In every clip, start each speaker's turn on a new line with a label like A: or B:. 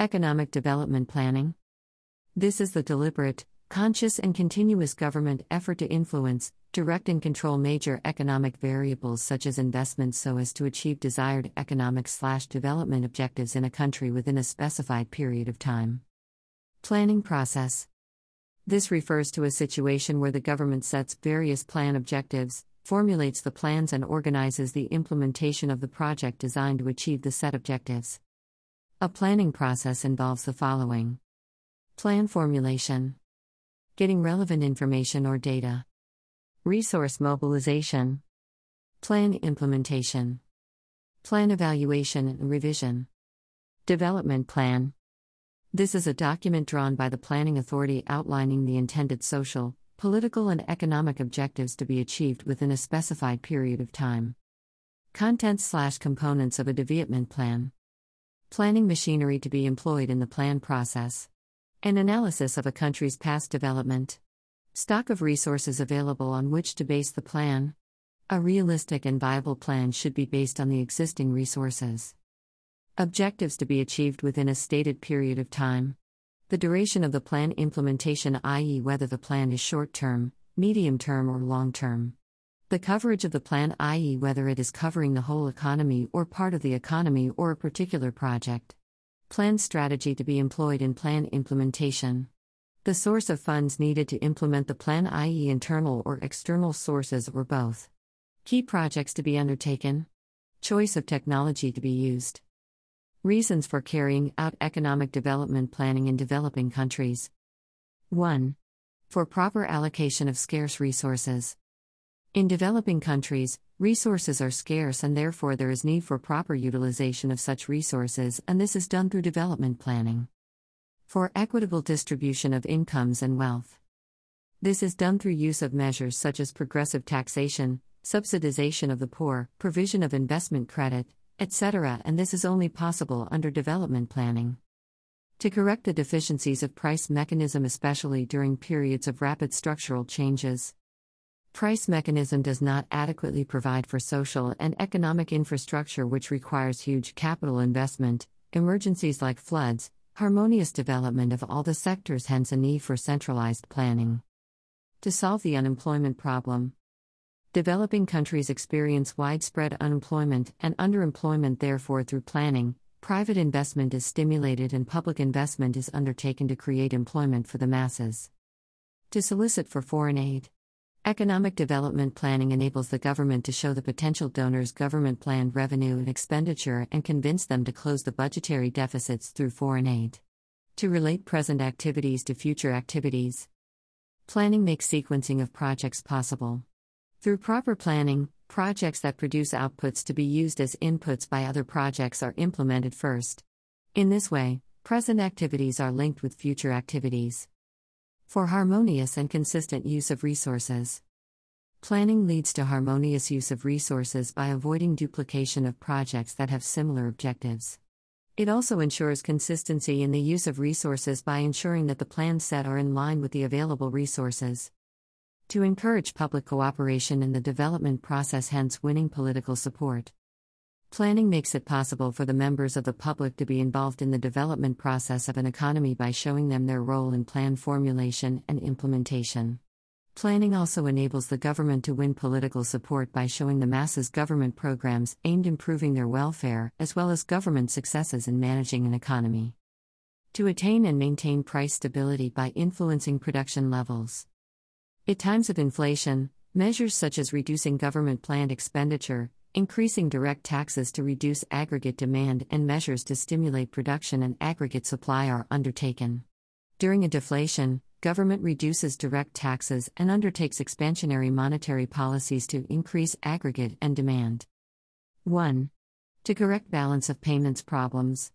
A: Economic Development Planning. This is the deliberate, conscious, and continuous government effort to influence, direct, and control major economic variables such as investments so as to achieve desired economic slash development objectives in a country within a specified period of time. Planning process. This refers to a situation where the government sets various plan objectives, formulates the plans, and organizes the implementation of the project designed to achieve the set objectives. A planning process involves the following Plan formulation, getting relevant information or data, resource mobilization, plan implementation, plan evaluation and revision, development plan. This is a document drawn by the planning authority outlining the intended social, political, and economic objectives to be achieved within a specified period of time. Contents slash components of a development plan. Planning machinery to be employed in the plan process. An analysis of a country's past development. Stock of resources available on which to base the plan. A realistic and viable plan should be based on the existing resources. Objectives to be achieved within a stated period of time. The duration of the plan implementation, i.e., whether the plan is short term, medium term, or long term. The coverage of the plan, i.e., whether it is covering the whole economy or part of the economy or a particular project. Plan strategy to be employed in plan implementation. The source of funds needed to implement the plan, i.e., internal or external sources or both. Key projects to be undertaken. Choice of technology to be used. Reasons for carrying out economic development planning in developing countries. 1. For proper allocation of scarce resources. In developing countries, resources are scarce and therefore there is need for proper utilization of such resources, and this is done through development planning. For equitable distribution of incomes and wealth. This is done through use of measures such as progressive taxation, subsidization of the poor, provision of investment credit, etc., and this is only possible under development planning. To correct the deficiencies of price mechanism especially during periods of rapid structural changes. Price mechanism does not adequately provide for social and economic infrastructure which requires huge capital investment, emergencies like floods, harmonious development of all the sectors hence a need for centralized planning. To solve the unemployment problem, Developing countries experience widespread unemployment and underemployment, therefore, through planning, private investment is stimulated and public investment is undertaken to create employment for the masses. To solicit for foreign aid. Economic development planning enables the government to show the potential donors government planned revenue and expenditure and convince them to close the budgetary deficits through foreign aid. To relate present activities to future activities. Planning makes sequencing of projects possible. Through proper planning, projects that produce outputs to be used as inputs by other projects are implemented first. In this way, present activities are linked with future activities. For harmonious and consistent use of resources. Planning leads to harmonious use of resources by avoiding duplication of projects that have similar objectives. It also ensures consistency in the use of resources by ensuring that the plans set are in line with the available resources to encourage public cooperation in the development process, hence, winning political support. Planning makes it possible for the members of the public to be involved in the development process of an economy by showing them their role in plan formulation and implementation. Planning also enables the government to win political support by showing the masses government programs aimed improving their welfare as well as government successes in managing an economy. To attain and maintain price stability by influencing production levels. At times of inflation, measures such as reducing government planned expenditure, increasing direct taxes to reduce aggregate demand, and measures to stimulate production and aggregate supply are undertaken. During a deflation, government reduces direct taxes and undertakes expansionary monetary policies to increase aggregate and demand. 1. To correct balance of payments problems.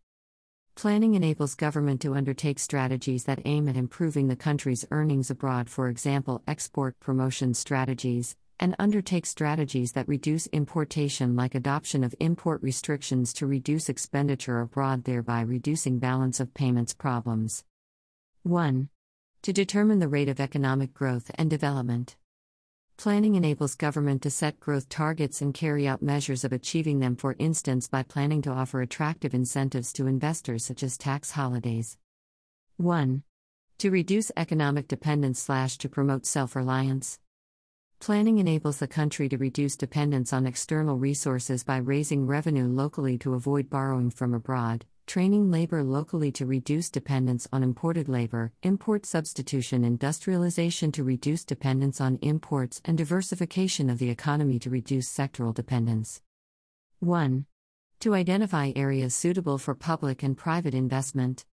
A: Planning enables government to undertake strategies that aim at improving the country's earnings abroad, for example, export promotion strategies, and undertake strategies that reduce importation, like adoption of import restrictions to reduce expenditure abroad, thereby reducing balance of payments problems. 1. To determine the rate of economic growth and development. Planning enables government to set growth targets and carry out measures of achieving them, for instance, by planning to offer attractive incentives to investors such as tax holidays. 1. To reduce economic dependence slash to promote self-reliance. Planning enables the country to reduce dependence on external resources by raising revenue locally to avoid borrowing from abroad, training labor locally to reduce dependence on imported labor, import substitution, industrialization to reduce dependence on imports, and diversification of the economy to reduce sectoral dependence. 1. To identify areas suitable for public and private investment.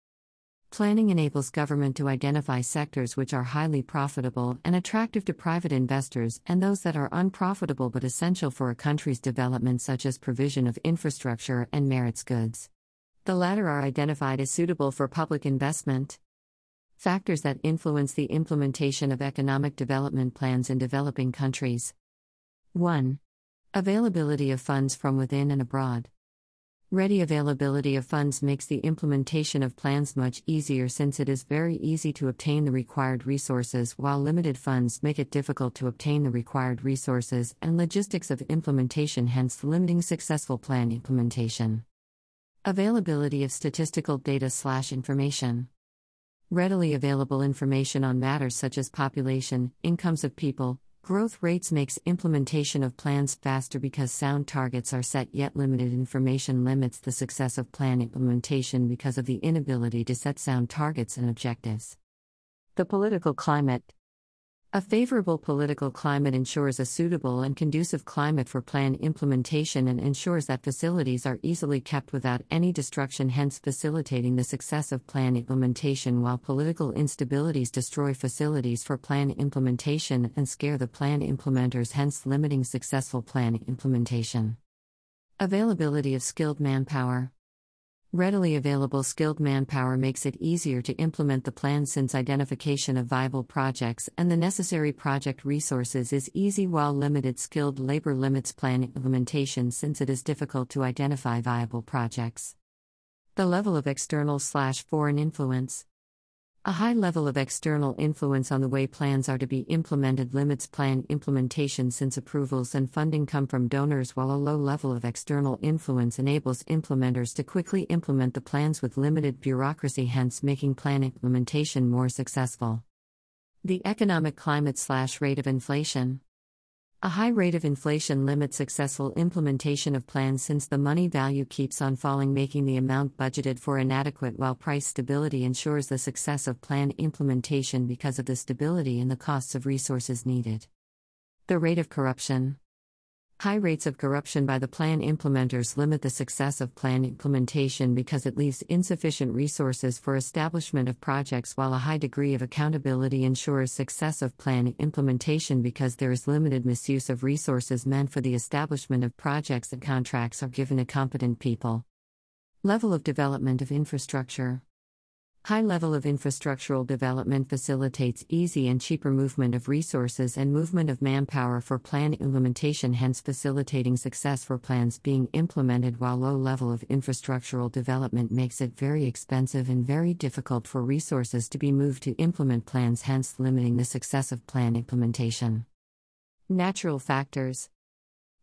A: Planning enables government to identify sectors which are highly profitable and attractive to private investors and those that are unprofitable but essential for a country's development, such as provision of infrastructure and merits goods. The latter are identified as suitable for public investment. Factors that influence the implementation of economic development plans in developing countries. 1. Availability of funds from within and abroad. Ready availability of funds makes the implementation of plans much easier since it is very easy to obtain the required resources, while limited funds make it difficult to obtain the required resources and logistics of implementation, hence limiting successful plan implementation. Availability of statistical data slash information. Readily available information on matters such as population, incomes of people, Growth rates makes implementation of plans faster because sound targets are set yet limited information limits the success of plan implementation because of the inability to set sound targets and objectives. The political climate a favorable political climate ensures a suitable and conducive climate for plan implementation and ensures that facilities are easily kept without any destruction, hence, facilitating the success of plan implementation, while political instabilities destroy facilities for plan implementation and scare the plan implementers, hence, limiting successful plan implementation. Availability of skilled manpower. Readily available skilled manpower makes it easier to implement the plan since identification of viable projects and the necessary project resources is easy while limited skilled labor limits plan implementation since it is difficult to identify viable projects. The level of external slash foreign influence. A high level of external influence on the way plans are to be implemented limits plan implementation since approvals and funding come from donors, while a low level of external influence enables implementers to quickly implement the plans with limited bureaucracy, hence making plan implementation more successful. The economic climate slash rate of inflation. A high rate of inflation limits successful implementation of plans since the money value keeps on falling, making the amount budgeted for inadequate, while price stability ensures the success of plan implementation because of the stability in the costs of resources needed. The rate of corruption. High rates of corruption by the plan implementers limit the success of plan implementation because it leaves insufficient resources for establishment of projects, while a high degree of accountability ensures success of plan implementation because there is limited misuse of resources meant for the establishment of projects and contracts are given to competent people. Level of development of infrastructure. High level of infrastructural development facilitates easy and cheaper movement of resources and movement of manpower for plan implementation, hence facilitating success for plans being implemented, while low level of infrastructural development makes it very expensive and very difficult for resources to be moved to implement plans, hence limiting the success of plan implementation. Natural factors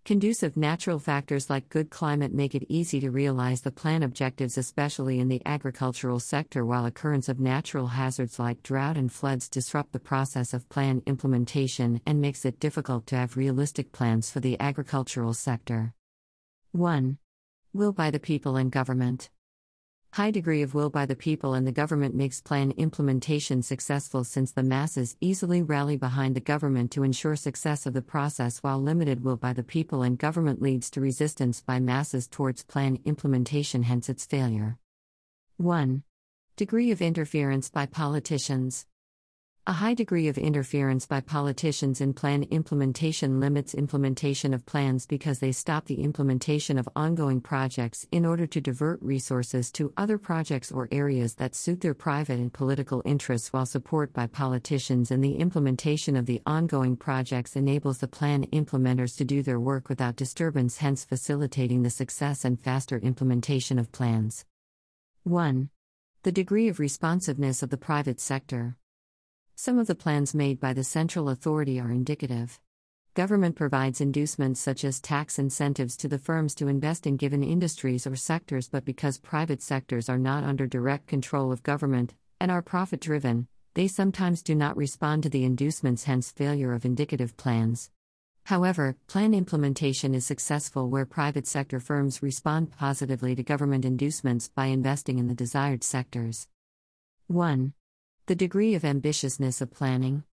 A: Conducive natural factors like good climate make it easy to realize the plan objectives, especially in the agricultural sector, while occurrence of natural hazards like drought and floods disrupt the process of plan implementation and makes it difficult to have realistic plans for the agricultural sector. 1. Will by the people and government. High degree of will by the people and the government makes plan implementation successful since the masses easily rally behind the government to ensure success of the process, while limited will by the people and government leads to resistance by masses towards plan implementation, hence its failure. 1. Degree of interference by politicians. A high degree of interference by politicians in plan implementation limits implementation of plans because they stop the implementation of ongoing projects in order to divert resources to other projects or areas that suit their private and political interests, while support by politicians in the implementation of the ongoing projects enables the plan implementers to do their work without disturbance, hence facilitating the success and faster implementation of plans. 1. The degree of responsiveness of the private sector. Some of the plans made by the central authority are indicative. Government provides inducements such as tax incentives to the firms to invest in given industries or sectors, but because private sectors are not under direct control of government and are profit driven, they sometimes do not respond to the inducements, hence, failure of indicative plans. However, plan implementation is successful where private sector firms respond positively to government inducements by investing in the desired sectors. 1. The degree of ambitiousness of planning.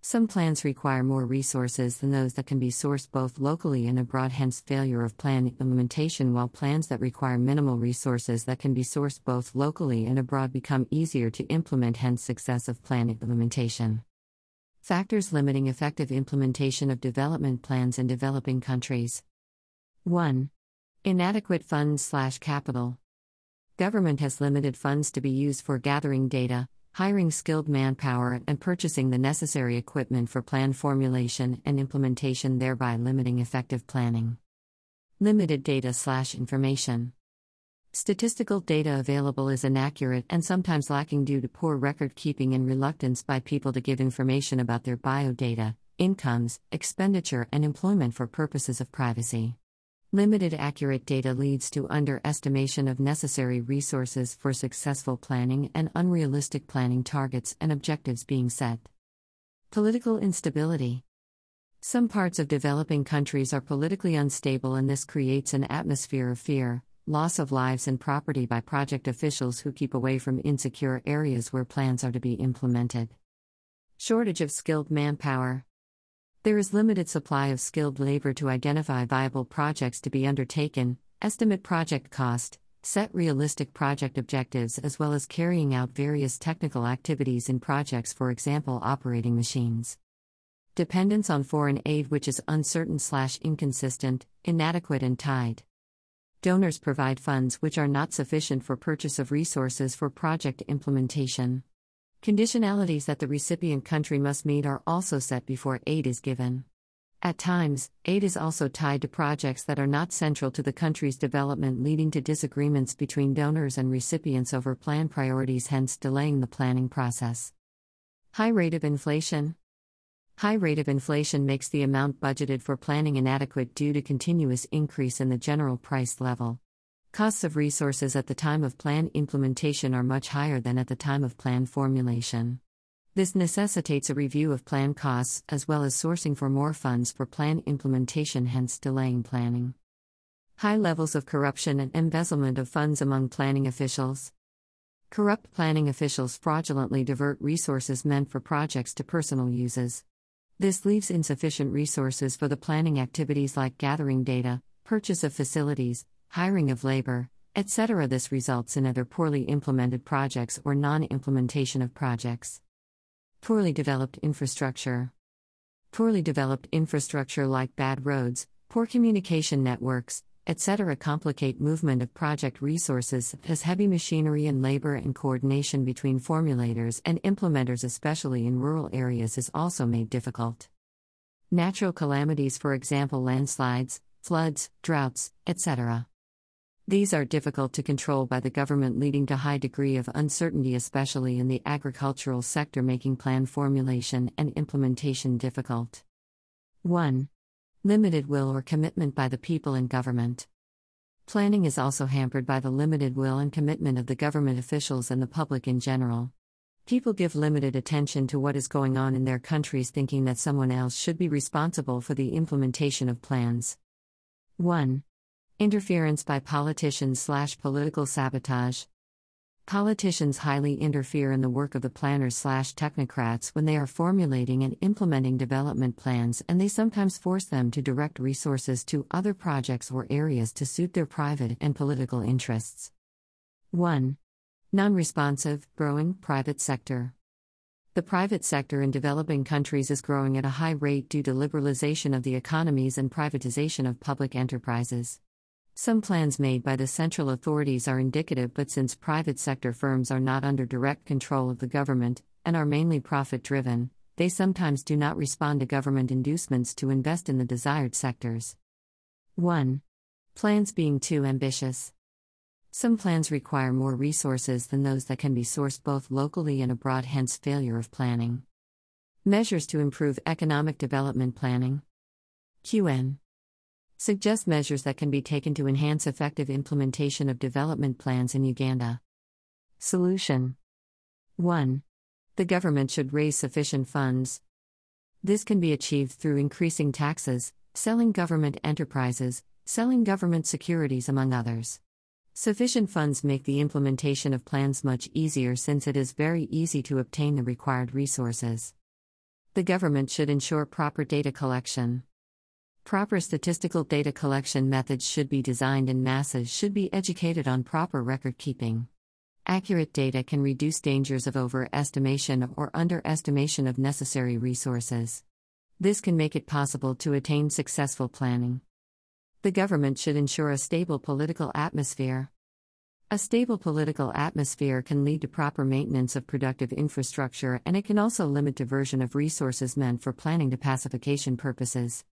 A: Some plans require more resources than those that can be sourced both locally and abroad, hence, failure of plan implementation, while plans that require minimal resources that can be sourced both locally and abroad become easier to implement, hence, success of plan implementation. Factors limiting effective implementation of development plans in developing countries. 1. Inadequate funds slash capital. Government has limited funds to be used for gathering data, hiring skilled manpower, and purchasing the necessary equipment for plan formulation and implementation, thereby limiting effective planning. Limited data slash information. Statistical data available is inaccurate and sometimes lacking due to poor record keeping and reluctance by people to give information about their biodata, incomes, expenditure, and employment for purposes of privacy. Limited accurate data leads to underestimation of necessary resources for successful planning and unrealistic planning targets and objectives being set. Political instability. Some parts of developing countries are politically unstable, and this creates an atmosphere of fear, loss of lives and property by project officials who keep away from insecure areas where plans are to be implemented. Shortage of skilled manpower. There is limited supply of skilled labor to identify viable projects to be undertaken, estimate project cost, set realistic project objectives as well as carrying out various technical activities in projects for example operating machines. Dependence on foreign aid which is uncertain slash inconsistent, inadequate and tied donors provide funds which are not sufficient for purchase of resources for project implementation. Conditionalities that the recipient country must meet are also set before aid is given. At times, aid is also tied to projects that are not central to the country's development, leading to disagreements between donors and recipients over plan priorities, hence delaying the planning process. High rate of inflation. High rate of inflation makes the amount budgeted for planning inadequate due to continuous increase in the general price level. Costs of resources at the time of plan implementation are much higher than at the time of plan formulation. This necessitates a review of plan costs as well as sourcing for more funds for plan implementation, hence delaying planning. High levels of corruption and embezzlement of funds among planning officials. Corrupt planning officials fraudulently divert resources meant for projects to personal uses. This leaves insufficient resources for the planning activities like gathering data, purchase of facilities, hiring of labor, etc. This results in either poorly implemented projects or non implementation of projects. Poorly developed infrastructure. Poorly developed infrastructure like bad roads, poor communication networks, etc. complicate movement of project resources as heavy machinery and labor and coordination between formulators and implementers especially in rural areas is also made difficult. Natural calamities for example landslides, floods, droughts, etc. These are difficult to control by the government leading to high degree of uncertainty especially in the agricultural sector making plan formulation and implementation difficult. 1 limited will or commitment by the people and government. Planning is also hampered by the limited will and commitment of the government officials and the public in general. People give limited attention to what is going on in their countries, thinking that someone else should be responsible for the implementation of plans. 1. Interference by politicians slash political sabotage. Politicians highly interfere in the work of the planners slash technocrats when they are formulating and implementing development plans, and they sometimes force them to direct resources to other projects or areas to suit their private and political interests. 1. Non responsive, growing private sector. The private sector in developing countries is growing at a high rate due to liberalization of the economies and privatization of public enterprises. Some plans made by the central authorities are indicative, but since private sector firms are not under direct control of the government and are mainly profit driven, they sometimes do not respond to government inducements to invest in the desired sectors. 1. Plans being too ambitious. Some plans require more resources than those that can be sourced both locally and abroad, hence, failure of planning. Measures to improve economic development planning. QN. Suggest measures that can be taken to enhance effective implementation of development plans in Uganda. Solution 1. The government should raise sufficient funds. This can be achieved through increasing taxes, selling government enterprises, selling government securities, among others. Sufficient funds make the implementation of plans much easier since it is very easy to obtain the required resources. The government should ensure proper data collection. Proper statistical data collection methods should be designed and masses should be educated on proper record keeping. Accurate data can reduce dangers of overestimation or underestimation of necessary resources. This can make it possible to attain successful planning. The government should ensure a stable political atmosphere. A stable political atmosphere can lead to proper maintenance of productive infrastructure and it can also limit diversion of resources meant for planning to pacification purposes.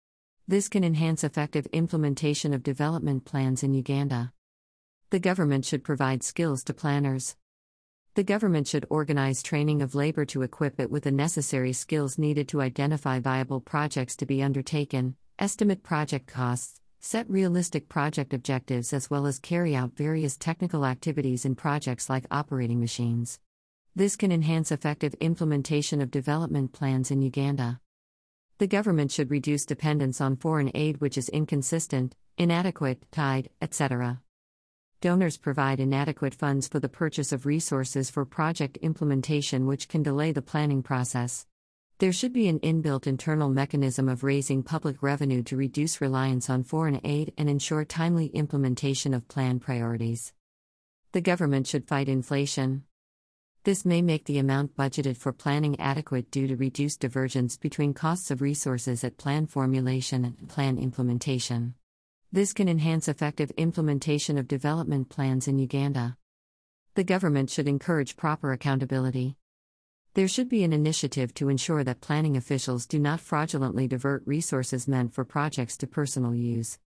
A: This can enhance effective implementation of development plans in Uganda. The government should provide skills to planners. The government should organize training of labor to equip it with the necessary skills needed to identify viable projects to be undertaken, estimate project costs, set realistic project objectives as well as carry out various technical activities in projects like operating machines. This can enhance effective implementation of development plans in Uganda. The government should reduce dependence on foreign aid which is inconsistent, inadequate, tied, etc. Donors provide inadequate funds for the purchase of resources for project implementation which can delay the planning process. There should be an inbuilt internal mechanism of raising public revenue to reduce reliance on foreign aid and ensure timely implementation of plan priorities. The government should fight inflation. This may make the amount budgeted for planning adequate due to reduced divergence between costs of resources at plan formulation and plan implementation. This can enhance effective implementation of development plans in Uganda. The government should encourage proper accountability. There should be an initiative to ensure that planning officials do not fraudulently divert resources meant for projects to personal use.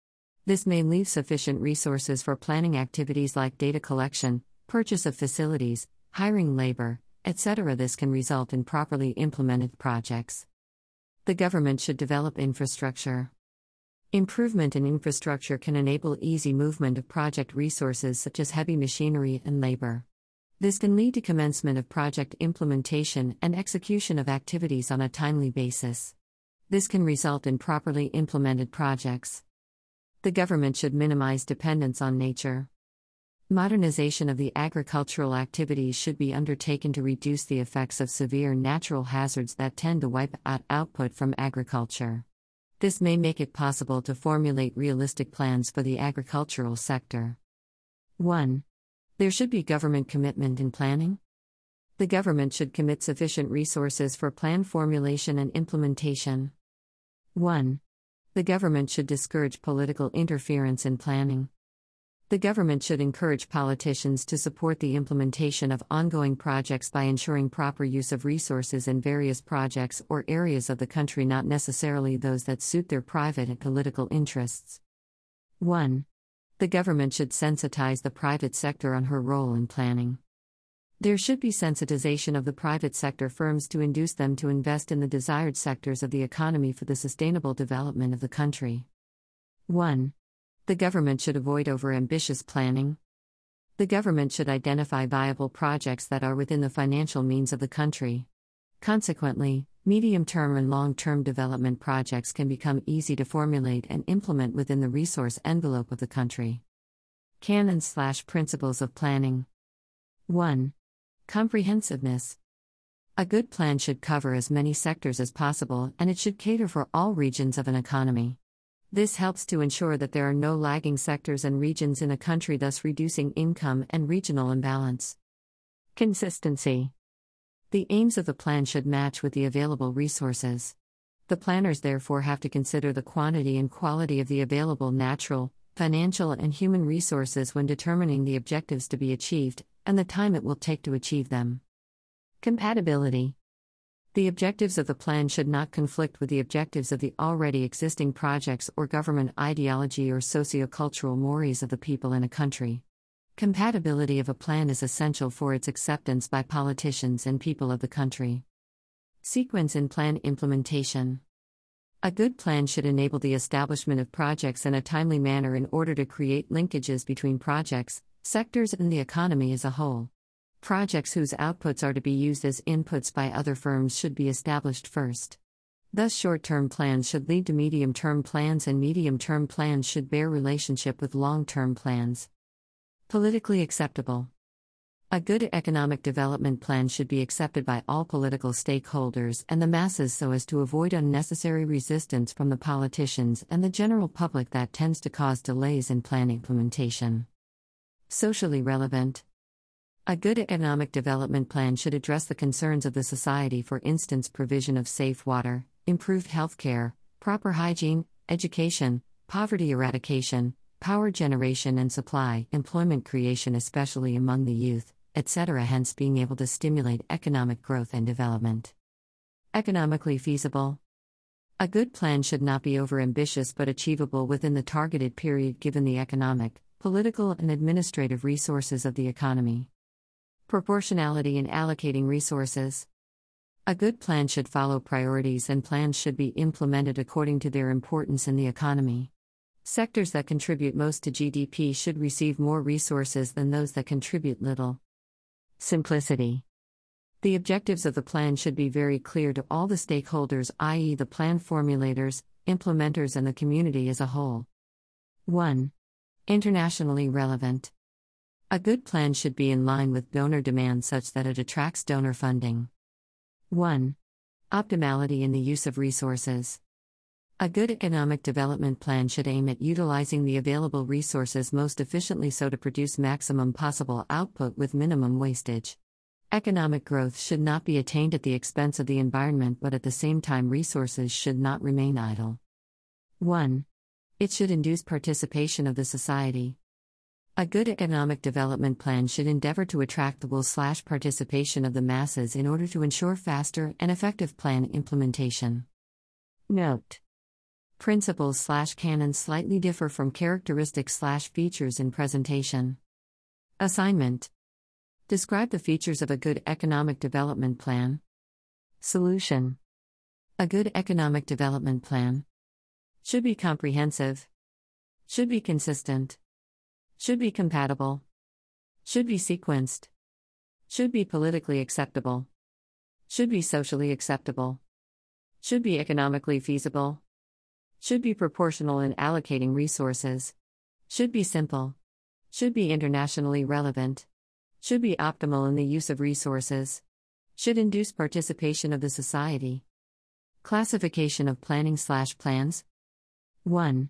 A: This may leave sufficient resources for planning activities like data collection, purchase of facilities, hiring labor, etc. This can result in properly implemented projects. The government should develop infrastructure. Improvement in infrastructure can enable easy movement of project resources such as heavy machinery and labor. This can lead to commencement of project implementation and execution of activities on a timely basis. This can result in properly implemented projects. The government should minimize dependence on nature. Modernization of the agricultural activities should be undertaken to reduce the effects of severe natural hazards that tend to wipe out output from agriculture. This may make it possible to formulate realistic plans for the agricultural sector. 1. There should be government commitment in planning. The government should commit sufficient resources for plan formulation and implementation. 1. The government should discourage political interference in planning. The government should encourage politicians to support the implementation of ongoing projects by ensuring proper use of resources in various projects or areas of the country, not necessarily those that suit their private and political interests. 1. The government should sensitize the private sector on her role in planning. There should be sensitization of the private sector firms to induce them to invest in the desired sectors of the economy for the sustainable development of the country. 1. The government should avoid overambitious planning. The government should identify viable projects that are within the financial means of the country. Consequently, medium term and long term development projects can become easy to formulate and implement within the resource envelope of the country. Canons slash Principles of Planning 1. Comprehensiveness. A good plan should cover as many sectors as possible and it should cater for all regions of an economy. This helps to ensure that there are no lagging sectors and regions in a country, thus reducing income and regional imbalance. Consistency. The aims of the plan should match with the available resources. The planners therefore have to consider the quantity and quality of the available natural, financial, and human resources when determining the objectives to be achieved, and the time it will take to achieve them. Compatibility The objectives of the plan should not conflict with the objectives of the already existing projects or government ideology or sociocultural mores of the people in a country. Compatibility of a plan is essential for its acceptance by politicians and people of the country. Sequence in plan implementation. A good plan should enable the establishment of projects in a timely manner in order to create linkages between projects, sectors, and the economy as a whole. Projects whose outputs are to be used as inputs by other firms should be established first. Thus, short term plans should lead to medium term plans, and medium term plans should bear relationship with long term plans. Politically acceptable. A good economic development plan should be accepted by all political stakeholders and the masses so as to avoid unnecessary resistance from the politicians and the general public that tends to cause delays in plan implementation. Socially relevant. A good economic development plan should address the concerns of the society, for instance, provision of safe water, improved health care, proper hygiene, education, poverty eradication, power generation and supply, employment creation, especially among the youth, etc., hence being able to stimulate economic growth and development. Economically feasible. A good plan should not be overambitious but achievable within the targeted period given the economic, political, and administrative resources of the economy. Proportionality in allocating resources. A good plan should follow priorities and plans should be implemented according to their importance in the economy. Sectors that contribute most to GDP should receive more resources than those that contribute little. Simplicity. The objectives of the plan should be very clear to all the stakeholders, i.e., the plan formulators, implementers, and the community as a whole. 1. Internationally relevant. A good plan should be in line with donor demand such that it attracts donor funding. 1. Optimality in the use of resources. A good economic development plan should aim at utilizing the available resources most efficiently so to produce maximum possible output with minimum wastage. Economic growth should not be attained at the expense of the environment, but at the same time, resources should not remain idle. 1. It should induce participation of the society. A good economic development plan should endeavor to attract the will slash participation of the masses in order to ensure faster and effective plan implementation. Note Principles slash canons slightly differ from characteristics slash features in presentation. Assignment Describe the features of a good economic development plan. Solution A good economic development plan should be comprehensive, should be consistent should be compatible. Should be sequenced. Should be politically acceptable. Should be socially acceptable. Should be economically feasible. Should be proportional in allocating resources. Should be simple. Should be internationally relevant. Should be optimal in the use of resources. Should induce participation of the society. Classification of planning slash plans. 1.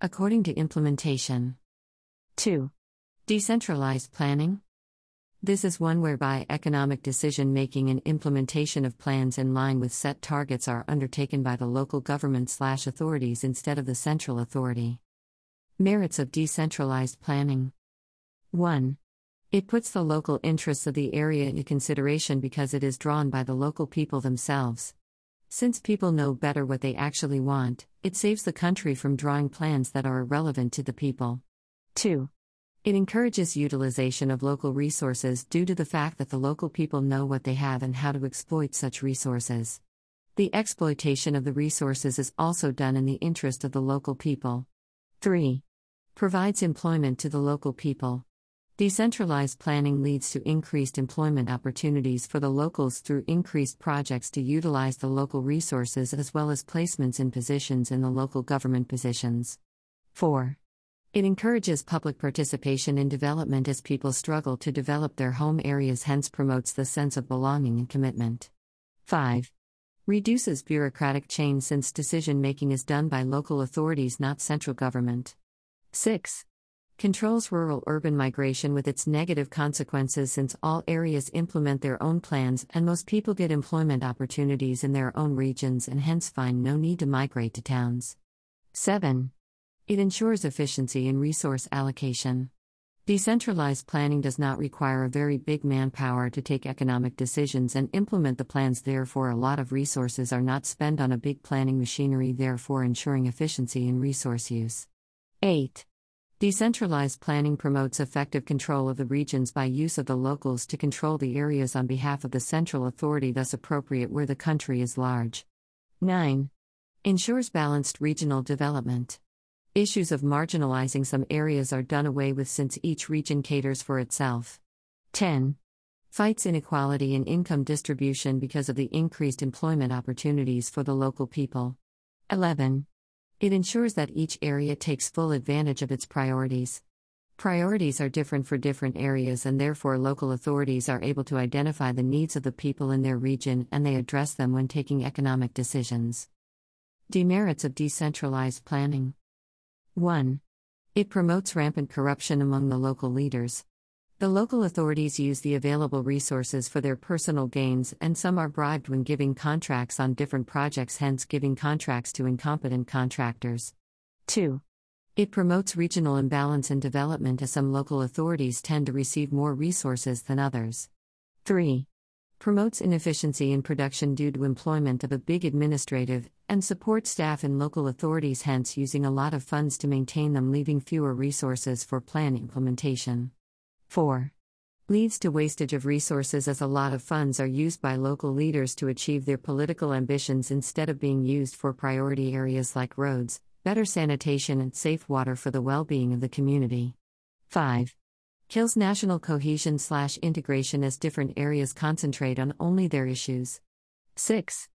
A: According to implementation. 2. Decentralized planning. This is one whereby economic decision making and implementation of plans in line with set targets are undertaken by the local government slash authorities instead of the central authority. Merits of decentralized planning. 1. It puts the local interests of the area into consideration because it is drawn by the local people themselves. Since people know better what they actually want, it saves the country from drawing plans that are irrelevant to the people. 2. It encourages utilization of local resources due to the fact that the local people know what they have and how to exploit such resources. The exploitation of the resources is also done in the interest of the local people. 3. Provides employment to the local people. Decentralized planning leads to increased employment opportunities for the locals through increased projects to utilize the local resources as well as placements in positions in the local government positions. 4. It encourages public participation in development as people struggle to develop their home areas, hence, promotes the sense of belonging and commitment. 5. Reduces bureaucratic chain since decision making is done by local authorities, not central government. 6. Controls rural urban migration with its negative consequences since all areas implement their own plans and most people get employment opportunities in their own regions and hence find no need to migrate to towns. 7. It ensures efficiency in resource allocation. Decentralized planning does not require a very big manpower to take economic decisions and implement the plans, therefore, a lot of resources are not spent on a big planning machinery, therefore, ensuring efficiency in resource use. 8. Decentralized planning promotes effective control of the regions by use of the locals to control the areas on behalf of the central authority, thus appropriate where the country is large. 9. Ensures balanced regional development. Issues of marginalizing some areas are done away with since each region caters for itself. 10. Fights inequality in income distribution because of the increased employment opportunities for the local people. 11. It ensures that each area takes full advantage of its priorities. Priorities are different for different areas, and therefore, local authorities are able to identify the needs of the people in their region and they address them when taking economic decisions. Demerits of decentralized planning 1. It promotes rampant corruption among the local leaders. The local authorities use the available resources for their personal gains, and some are bribed when giving contracts on different projects, hence, giving contracts to incompetent contractors. 2. It promotes regional imbalance in development as some local authorities tend to receive more resources than others. 3. Promotes inefficiency in production due to employment of a big administrative and support staff in local authorities, hence, using a lot of funds to maintain them, leaving fewer resources for plan implementation. 4. Leads to wastage of resources as a lot of funds are used by local leaders to achieve their political ambitions instead of being used for priority areas like roads, better sanitation, and safe water for the well being of the community. 5. Kills national cohesion slash integration as different areas concentrate on only their issues. 6.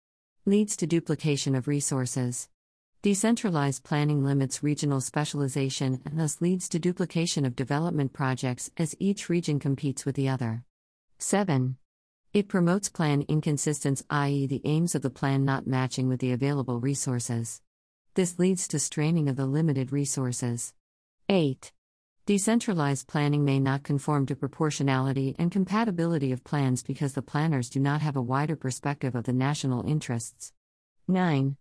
A: Leads to duplication of resources. Decentralized planning limits regional specialization and thus leads to duplication of development projects as each region competes with the other. 7. It promotes plan inconsistence, i.e., the aims of the plan not matching with the available resources. This leads to straining of the limited resources. 8. Decentralized planning may not conform to proportionality and compatibility of plans because the planners do not have a wider perspective of the national interests. 9.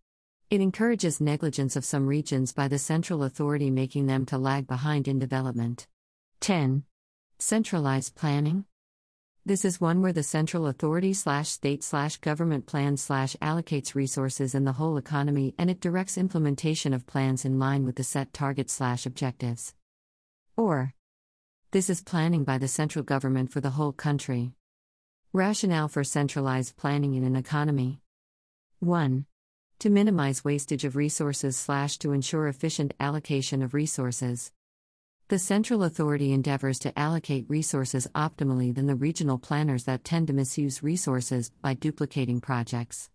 A: It encourages negligence of some regions by the central authority, making them to lag behind in development. 10. Centralized planning. This is one where the central authority slash state slash government plans slash allocates resources in the whole economy and it directs implementation of plans in line with the set target slash objectives. Or this is planning by the central government for the whole country. Rationale for centralized planning in an economy. 1 to minimize wastage of resources slash to ensure efficient allocation of resources. The central authority endeavors to allocate resources optimally than the regional planners that tend to misuse resources by duplicating projects.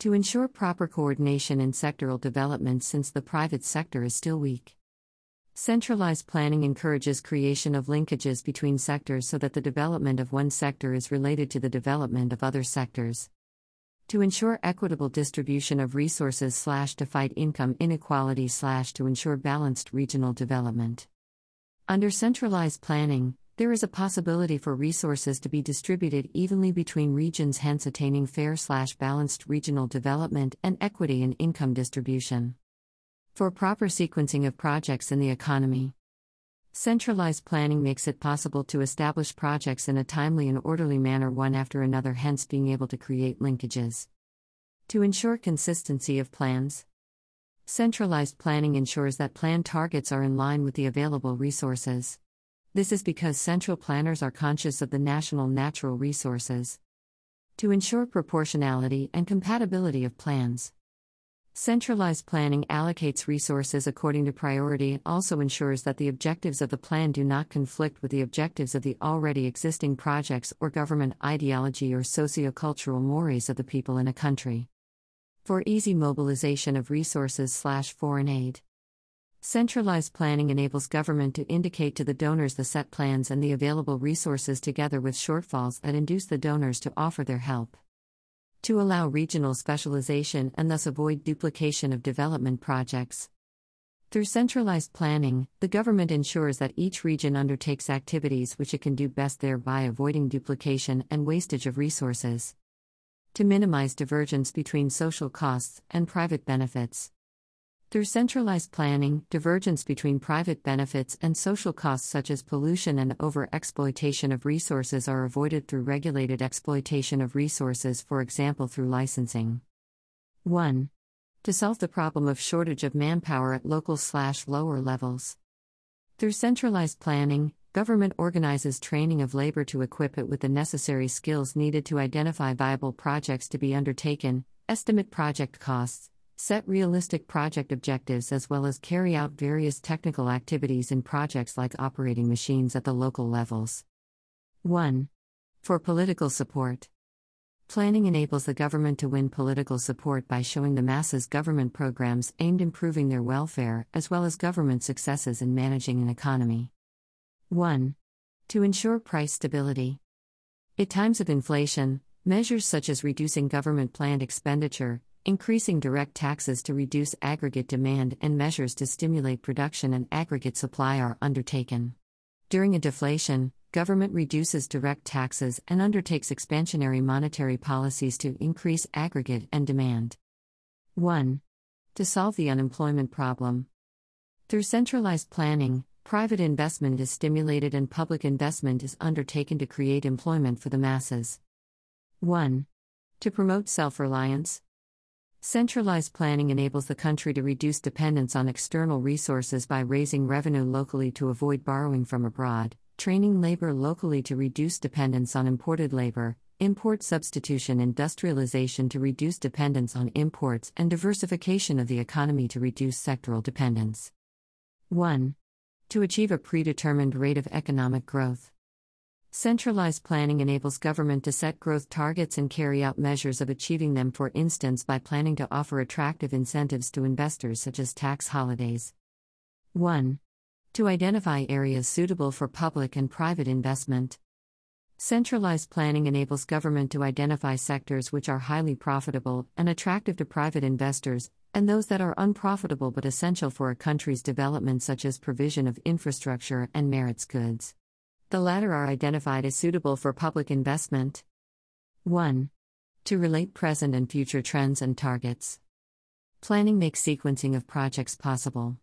A: To ensure proper coordination in sectoral development since the private sector is still weak. Centralized planning encourages creation of linkages between sectors so that the development of one sector is related to the development of other sectors to ensure equitable distribution of resources slash to fight income inequality slash to ensure balanced regional development. Under centralized planning, there is a possibility for resources to be distributed evenly between regions hence attaining fair slash balanced regional development and equity in income distribution. For proper sequencing of projects in the economy. Centralized planning makes it possible to establish projects in a timely and orderly manner one after another, hence, being able to create linkages. To ensure consistency of plans, centralized planning ensures that plan targets are in line with the available resources. This is because central planners are conscious of the national natural resources. To ensure proportionality and compatibility of plans. Centralized planning allocates resources according to priority and also ensures that the objectives of the plan do not conflict with the objectives of the already existing projects or government ideology or sociocultural mores of the people in a country. For easy mobilization of resources slash foreign aid. Centralized planning enables government to indicate to the donors the set plans and the available resources together with shortfalls that induce the donors to offer their help to allow regional specialization and thus avoid duplication of development projects. Through centralized planning, the government ensures that each region undertakes activities which it can do best, thereby avoiding duplication and wastage of resources. To minimize divergence between social costs and private benefits. Through centralized planning, divergence between private benefits and social costs such as pollution and overexploitation of resources are avoided through regulated exploitation of resources, for example, through licensing. 1. To solve the problem of shortage of manpower at local slash lower levels. Through centralized planning, government organizes training of labor to equip it with the necessary skills needed to identify viable projects to be undertaken, estimate project costs, set realistic project objectives as well as carry out various technical activities in projects like operating machines at the local levels. 1. For political support. Planning enables the government to win political support by showing the masses government programs aimed improving their welfare as well as government successes in managing an economy. 1. To ensure price stability. At times of inflation, measures such as reducing government planned expenditure, increasing direct taxes to reduce aggregate demand, and measures to stimulate production and aggregate supply are undertaken. During a deflation, government reduces direct taxes and undertakes expansionary monetary policies to increase aggregate and demand. 1. To solve the unemployment problem. Through centralized planning, private investment is stimulated and public investment is undertaken to create employment for the masses. 1. To promote self reliance. Centralized planning enables the country to reduce dependence on external resources by raising revenue locally to avoid borrowing from abroad training labor locally to reduce dependence on imported labor, import substitution, industrialization to reduce dependence on imports, and diversification of the economy to reduce sectoral dependence. 1. To achieve a predetermined rate of economic growth. Centralized planning enables government to set growth targets and carry out measures of achieving them, for instance, by planning to offer attractive incentives to investors such as tax holidays. 1 to identify areas suitable for public and private investment. Centralized planning enables government to identify sectors which are highly profitable and attractive to private investors, and those that are unprofitable but essential for a country's development, such as provision of infrastructure and merits goods. The latter are identified as suitable for public investment. 1. To relate present and future trends and targets. Planning makes sequencing of projects possible.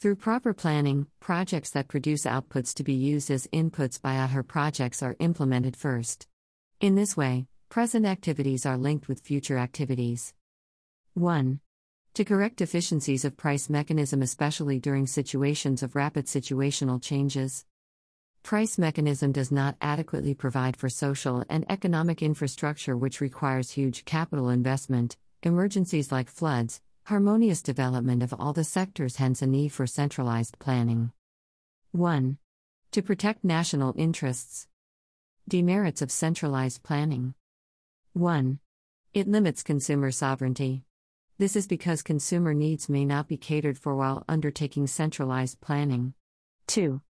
A: Through proper planning, projects that produce outputs to be used as inputs by other projects are implemented first. In this way, present activities are linked with future activities. 1. To correct deficiencies of price mechanism especially during situations of rapid situational changes. Price mechanism does not adequately provide for social and economic infrastructure which requires huge capital investment, emergencies like floods, Harmonious development of all the sectors, hence, a need for centralized planning. 1. To protect national interests. Demerits of centralized planning. 1. It limits consumer sovereignty. This is because consumer needs may not be catered for while undertaking centralized planning. 2.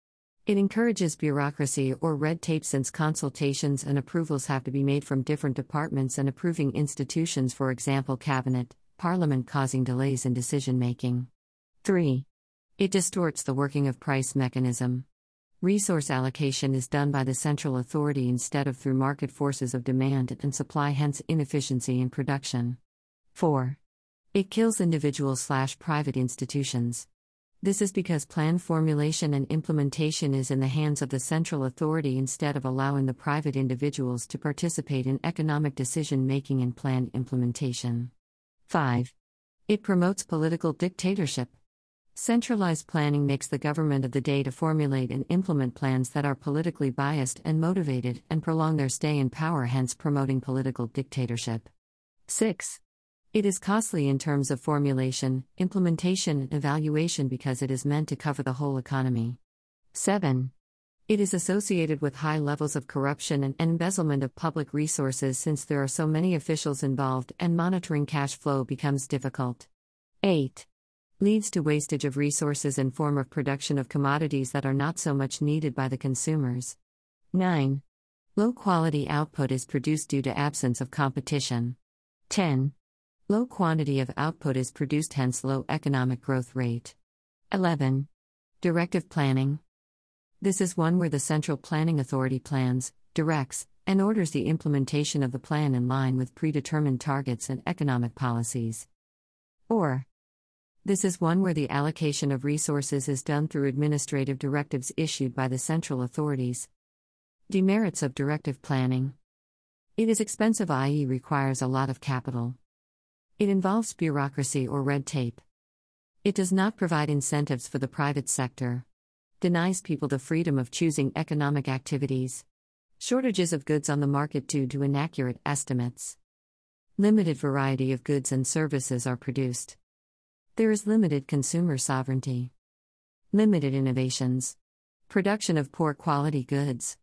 A: It encourages bureaucracy or red tape since consultations and approvals have to be made from different departments and approving institutions, for example, cabinet, Parliament causing delays in decision making. 3. It distorts the working of price mechanism. Resource allocation is done by the central authority instead of through market forces of demand and supply, hence, inefficiency in production. 4. It kills individual slash private institutions. This is because plan formulation and implementation is in the hands of the central authority instead of allowing the private individuals to participate in economic decision making and plan implementation. 5. It promotes political dictatorship. Centralized planning makes the government of the day to formulate and implement plans that are politically biased and motivated and prolong their stay in power, hence, promoting political dictatorship. 6. It is costly in terms of formulation, implementation, and evaluation because it is meant to cover the whole economy. 7. It is associated with high levels of corruption and embezzlement of public resources since there are so many officials involved and monitoring cash flow becomes difficult. 8. Leads to wastage of resources in form of production of commodities that are not so much needed by the consumers. 9. Low quality output is produced due to absence of competition. 10. Low quantity of output is produced, hence, low economic growth rate. 11. Directive planning. This is one where the Central Planning Authority plans, directs, and orders the implementation of the plan in line with predetermined targets and economic policies. Or, this is one where the allocation of resources is done through administrative directives issued by the central authorities. Demerits of directive planning it is expensive, i.e., requires a lot of capital. It involves bureaucracy or red tape. It does not provide incentives for the private sector denies people the freedom of choosing economic activities. Shortages of goods on the market due to inaccurate estimates. Limited variety of goods and services are produced. There is limited consumer sovereignty, limited innovations, production of poor quality goods,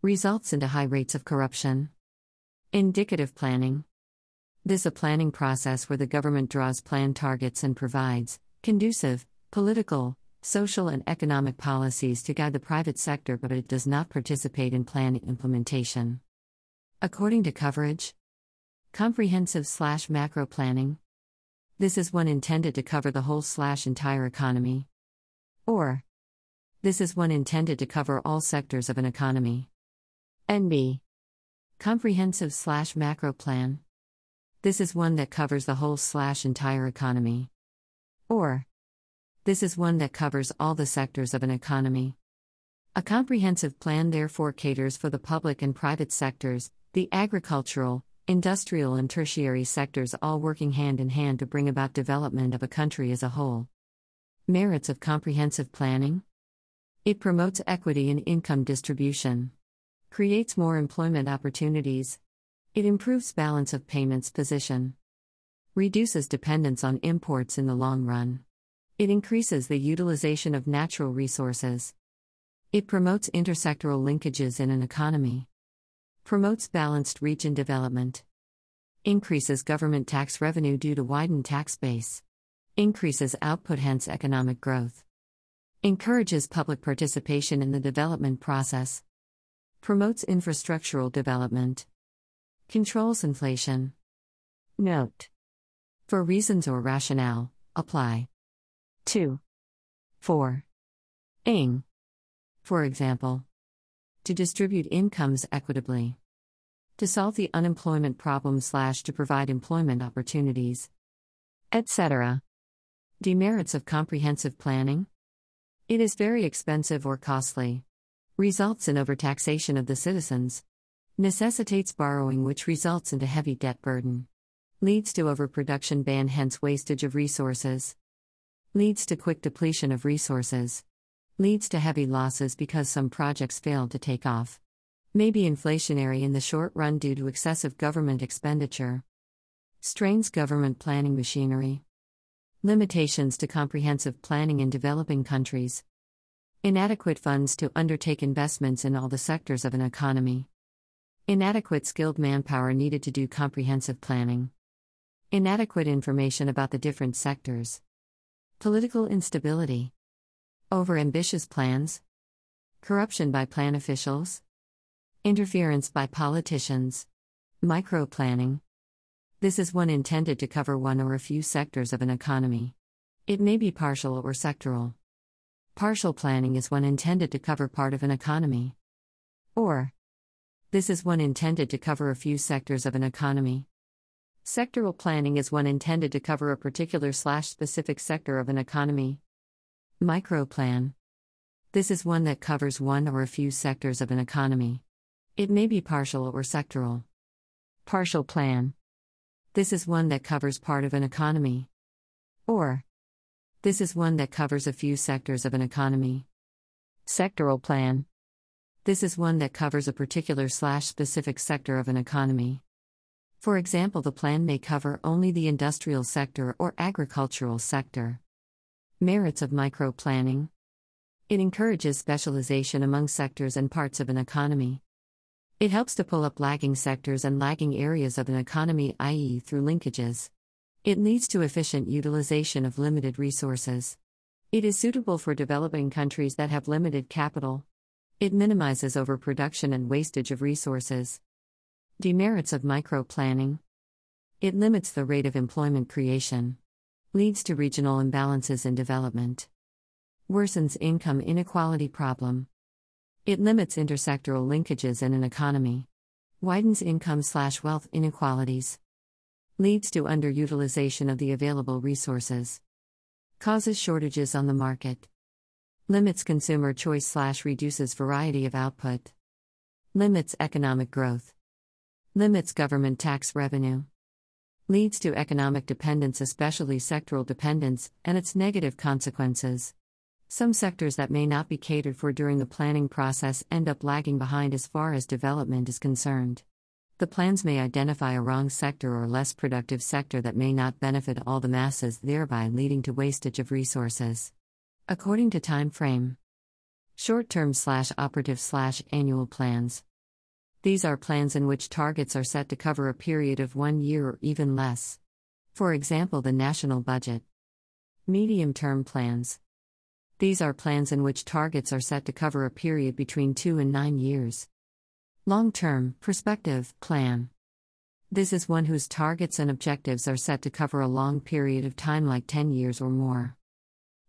A: results into high rates of corruption. Indicative planning. This a planning process where the government draws plan targets and provides conducive political, social and economic policies to guide the private sector but it does not participate in plan implementation. According to coverage, comprehensive slash macro planning. This is one intended to cover the whole slash entire economy. Or this is one intended to cover all sectors of an economy. NB Comprehensive slash macro plan. This is one that covers the whole slash entire economy. Or, this is one that covers all the sectors of an economy. A comprehensive plan therefore caters for the public and private sectors, the agricultural, industrial, and tertiary sectors all working hand in hand to bring about development of a country as a whole. Merits of comprehensive planning it promotes equity in income distribution, creates more employment opportunities, it improves balance of payments position. Reduces dependence on imports in the long run. It increases the utilization of natural resources. It promotes intersectoral linkages in an economy. Promotes balanced region development. Increases government tax revenue due to widened tax base. Increases output, hence economic growth. Encourages public participation in the development process. Promotes infrastructural development. Controls inflation. Note. For reasons or rationale, apply. 2. 4. Ing. For example, to distribute incomes equitably. To solve the unemployment problem slash to provide employment opportunities. Etc. Demerits of comprehensive planning. It is very expensive or costly. Results in overtaxation of the citizens necessitates borrowing, which results into heavy debt burden, leads to overproduction ban, hence wastage of resources, leads to quick depletion of resources, leads to heavy losses because some projects fail to take off, may be inflationary in the short run due to excessive government expenditure, strains government planning machinery, limitations to comprehensive planning in developing countries. Inadequate funds to undertake investments in all the sectors of an economy. Inadequate skilled manpower needed to do comprehensive planning. Inadequate information about the different sectors. Political instability. Overambitious plans. Corruption by plan officials. Interference by politicians. Micro planning. This is one intended to cover one or a few sectors of an economy. It may be partial or sectoral. Partial planning is one intended to cover part of an economy. Or, this is one intended to cover a few sectors of an economy. Sectoral planning is one intended to cover a particular slash specific sector of an economy. Microplan. This is one that covers one or a few sectors of an economy. It may be partial or sectoral. Partial plan. This is one that covers part of an economy. Or, this is one that covers a few sectors of an economy. Sectoral plan. This is one that covers a particular slash specific sector of an economy. For example, the plan may cover only the industrial sector or agricultural sector. Merits of micro planning it encourages specialization among sectors and parts of an economy. It helps to pull up lagging sectors and lagging areas of an economy, i.e., through linkages. It leads to efficient utilization of limited resources. It is suitable for developing countries that have limited capital. It minimizes overproduction and wastage of resources. Demerits of micro planning it limits the rate of employment creation, leads to regional imbalances in development, worsens income inequality problem. It limits intersectoral linkages in an economy, widens income slash wealth inequalities, leads to underutilization of the available resources, causes shortages on the market limits consumer choice slash reduces variety of output, limits economic growth, limits government tax revenue, leads to economic dependence, especially sectoral dependence, and its negative consequences. Some sectors that may not be catered for during the planning process end up lagging behind as far as development is concerned. The plans may identify a wrong sector or less productive sector that may not benefit all the masses, thereby leading to wastage of resources. According to time frame, short term slash operative slash annual plans. These are plans in which targets are set to cover a period of one year or even less. For example, the national budget. Medium term plans. These are plans in which targets are set to cover a period between two and nine years. Long term, perspective, plan. This is one whose targets and objectives are set to cover a long period of time, like 10 years or more.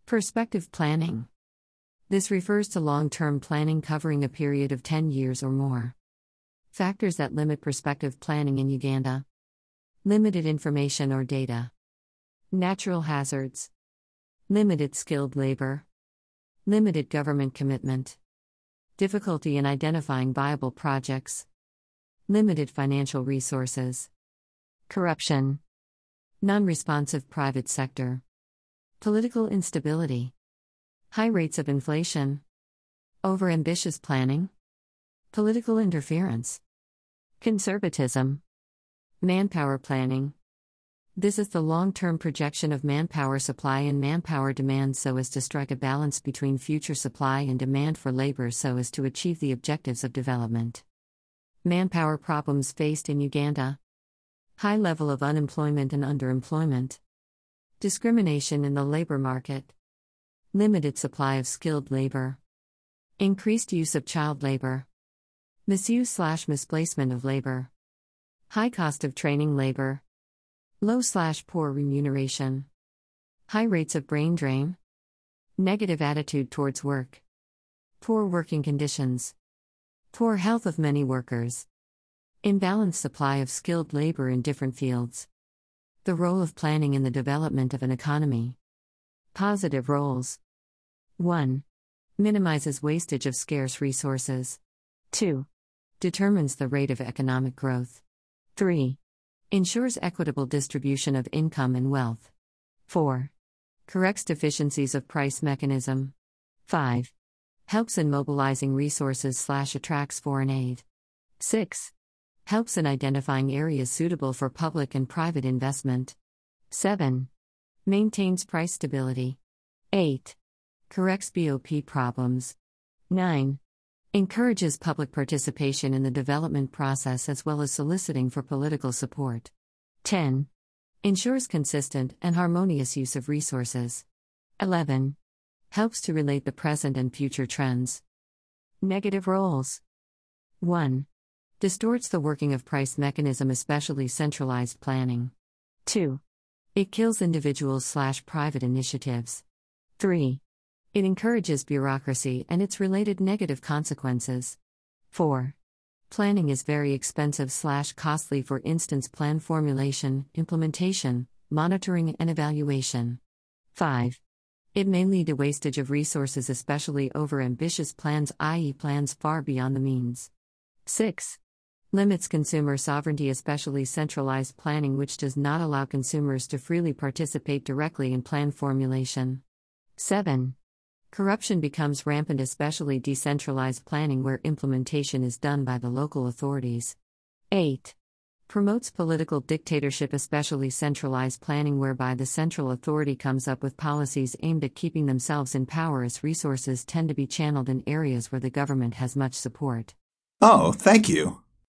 A: Perspective planning. This refers to long term planning covering a period of 10 years or more. Factors that limit perspective planning in Uganda. Limited information or data, natural hazards, limited skilled labor, limited government commitment, difficulty in identifying viable projects, limited financial resources, corruption, non responsive private sector, political instability, high rates of inflation, overambitious planning, political interference. Conservatism. Manpower planning. This is the long term projection of manpower supply and manpower demand so as to strike a balance between future supply and demand for labor so as to achieve the objectives of development. Manpower problems faced in Uganda high level of unemployment and underemployment, discrimination in the labor market, limited supply of skilled labor, increased use of child labor. Misuse slash misplacement of labor. High cost of training labor. Low slash poor remuneration. High rates of brain drain. Negative attitude towards work. Poor working conditions. Poor health of many workers. Imbalanced supply of skilled labor in different fields. The role of planning in the development of an economy. Positive roles 1. Minimizes wastage of scarce resources. 2 determines the rate of economic growth. 3. Ensures equitable distribution of income and wealth. 4. Corrects deficiencies of price mechanism. 5. Helps in mobilizing resources slash attracts foreign aid. 6. Helps in identifying areas suitable for public and private investment. 7. Maintains price stability. 8. Corrects BOP problems. 9 encourages public participation in the development process as well as soliciting for political support. 10. Ensures consistent and harmonious use of resources. 11. Helps to relate the present and future trends. Negative roles. 1. Distorts the working of price mechanism, especially centralized planning. 2. It kills individuals slash private initiatives. 3. It encourages bureaucracy and its related negative consequences. 4. Planning is very expensive slash costly for instance plan formulation, implementation, monitoring and evaluation. 5. It may lead to wastage of resources especially over ambitious plans i.e. plans far beyond the means. 6. Limits consumer sovereignty especially centralized planning which does not allow consumers to freely participate directly in plan formulation. 7. Corruption becomes rampant, especially decentralized planning where implementation is done by the local authorities. 8. Promotes political dictatorship, especially centralized planning whereby the central authority comes up with policies aimed at keeping themselves in power as resources tend to be channeled in areas where the government has much support.
B: Oh, thank you.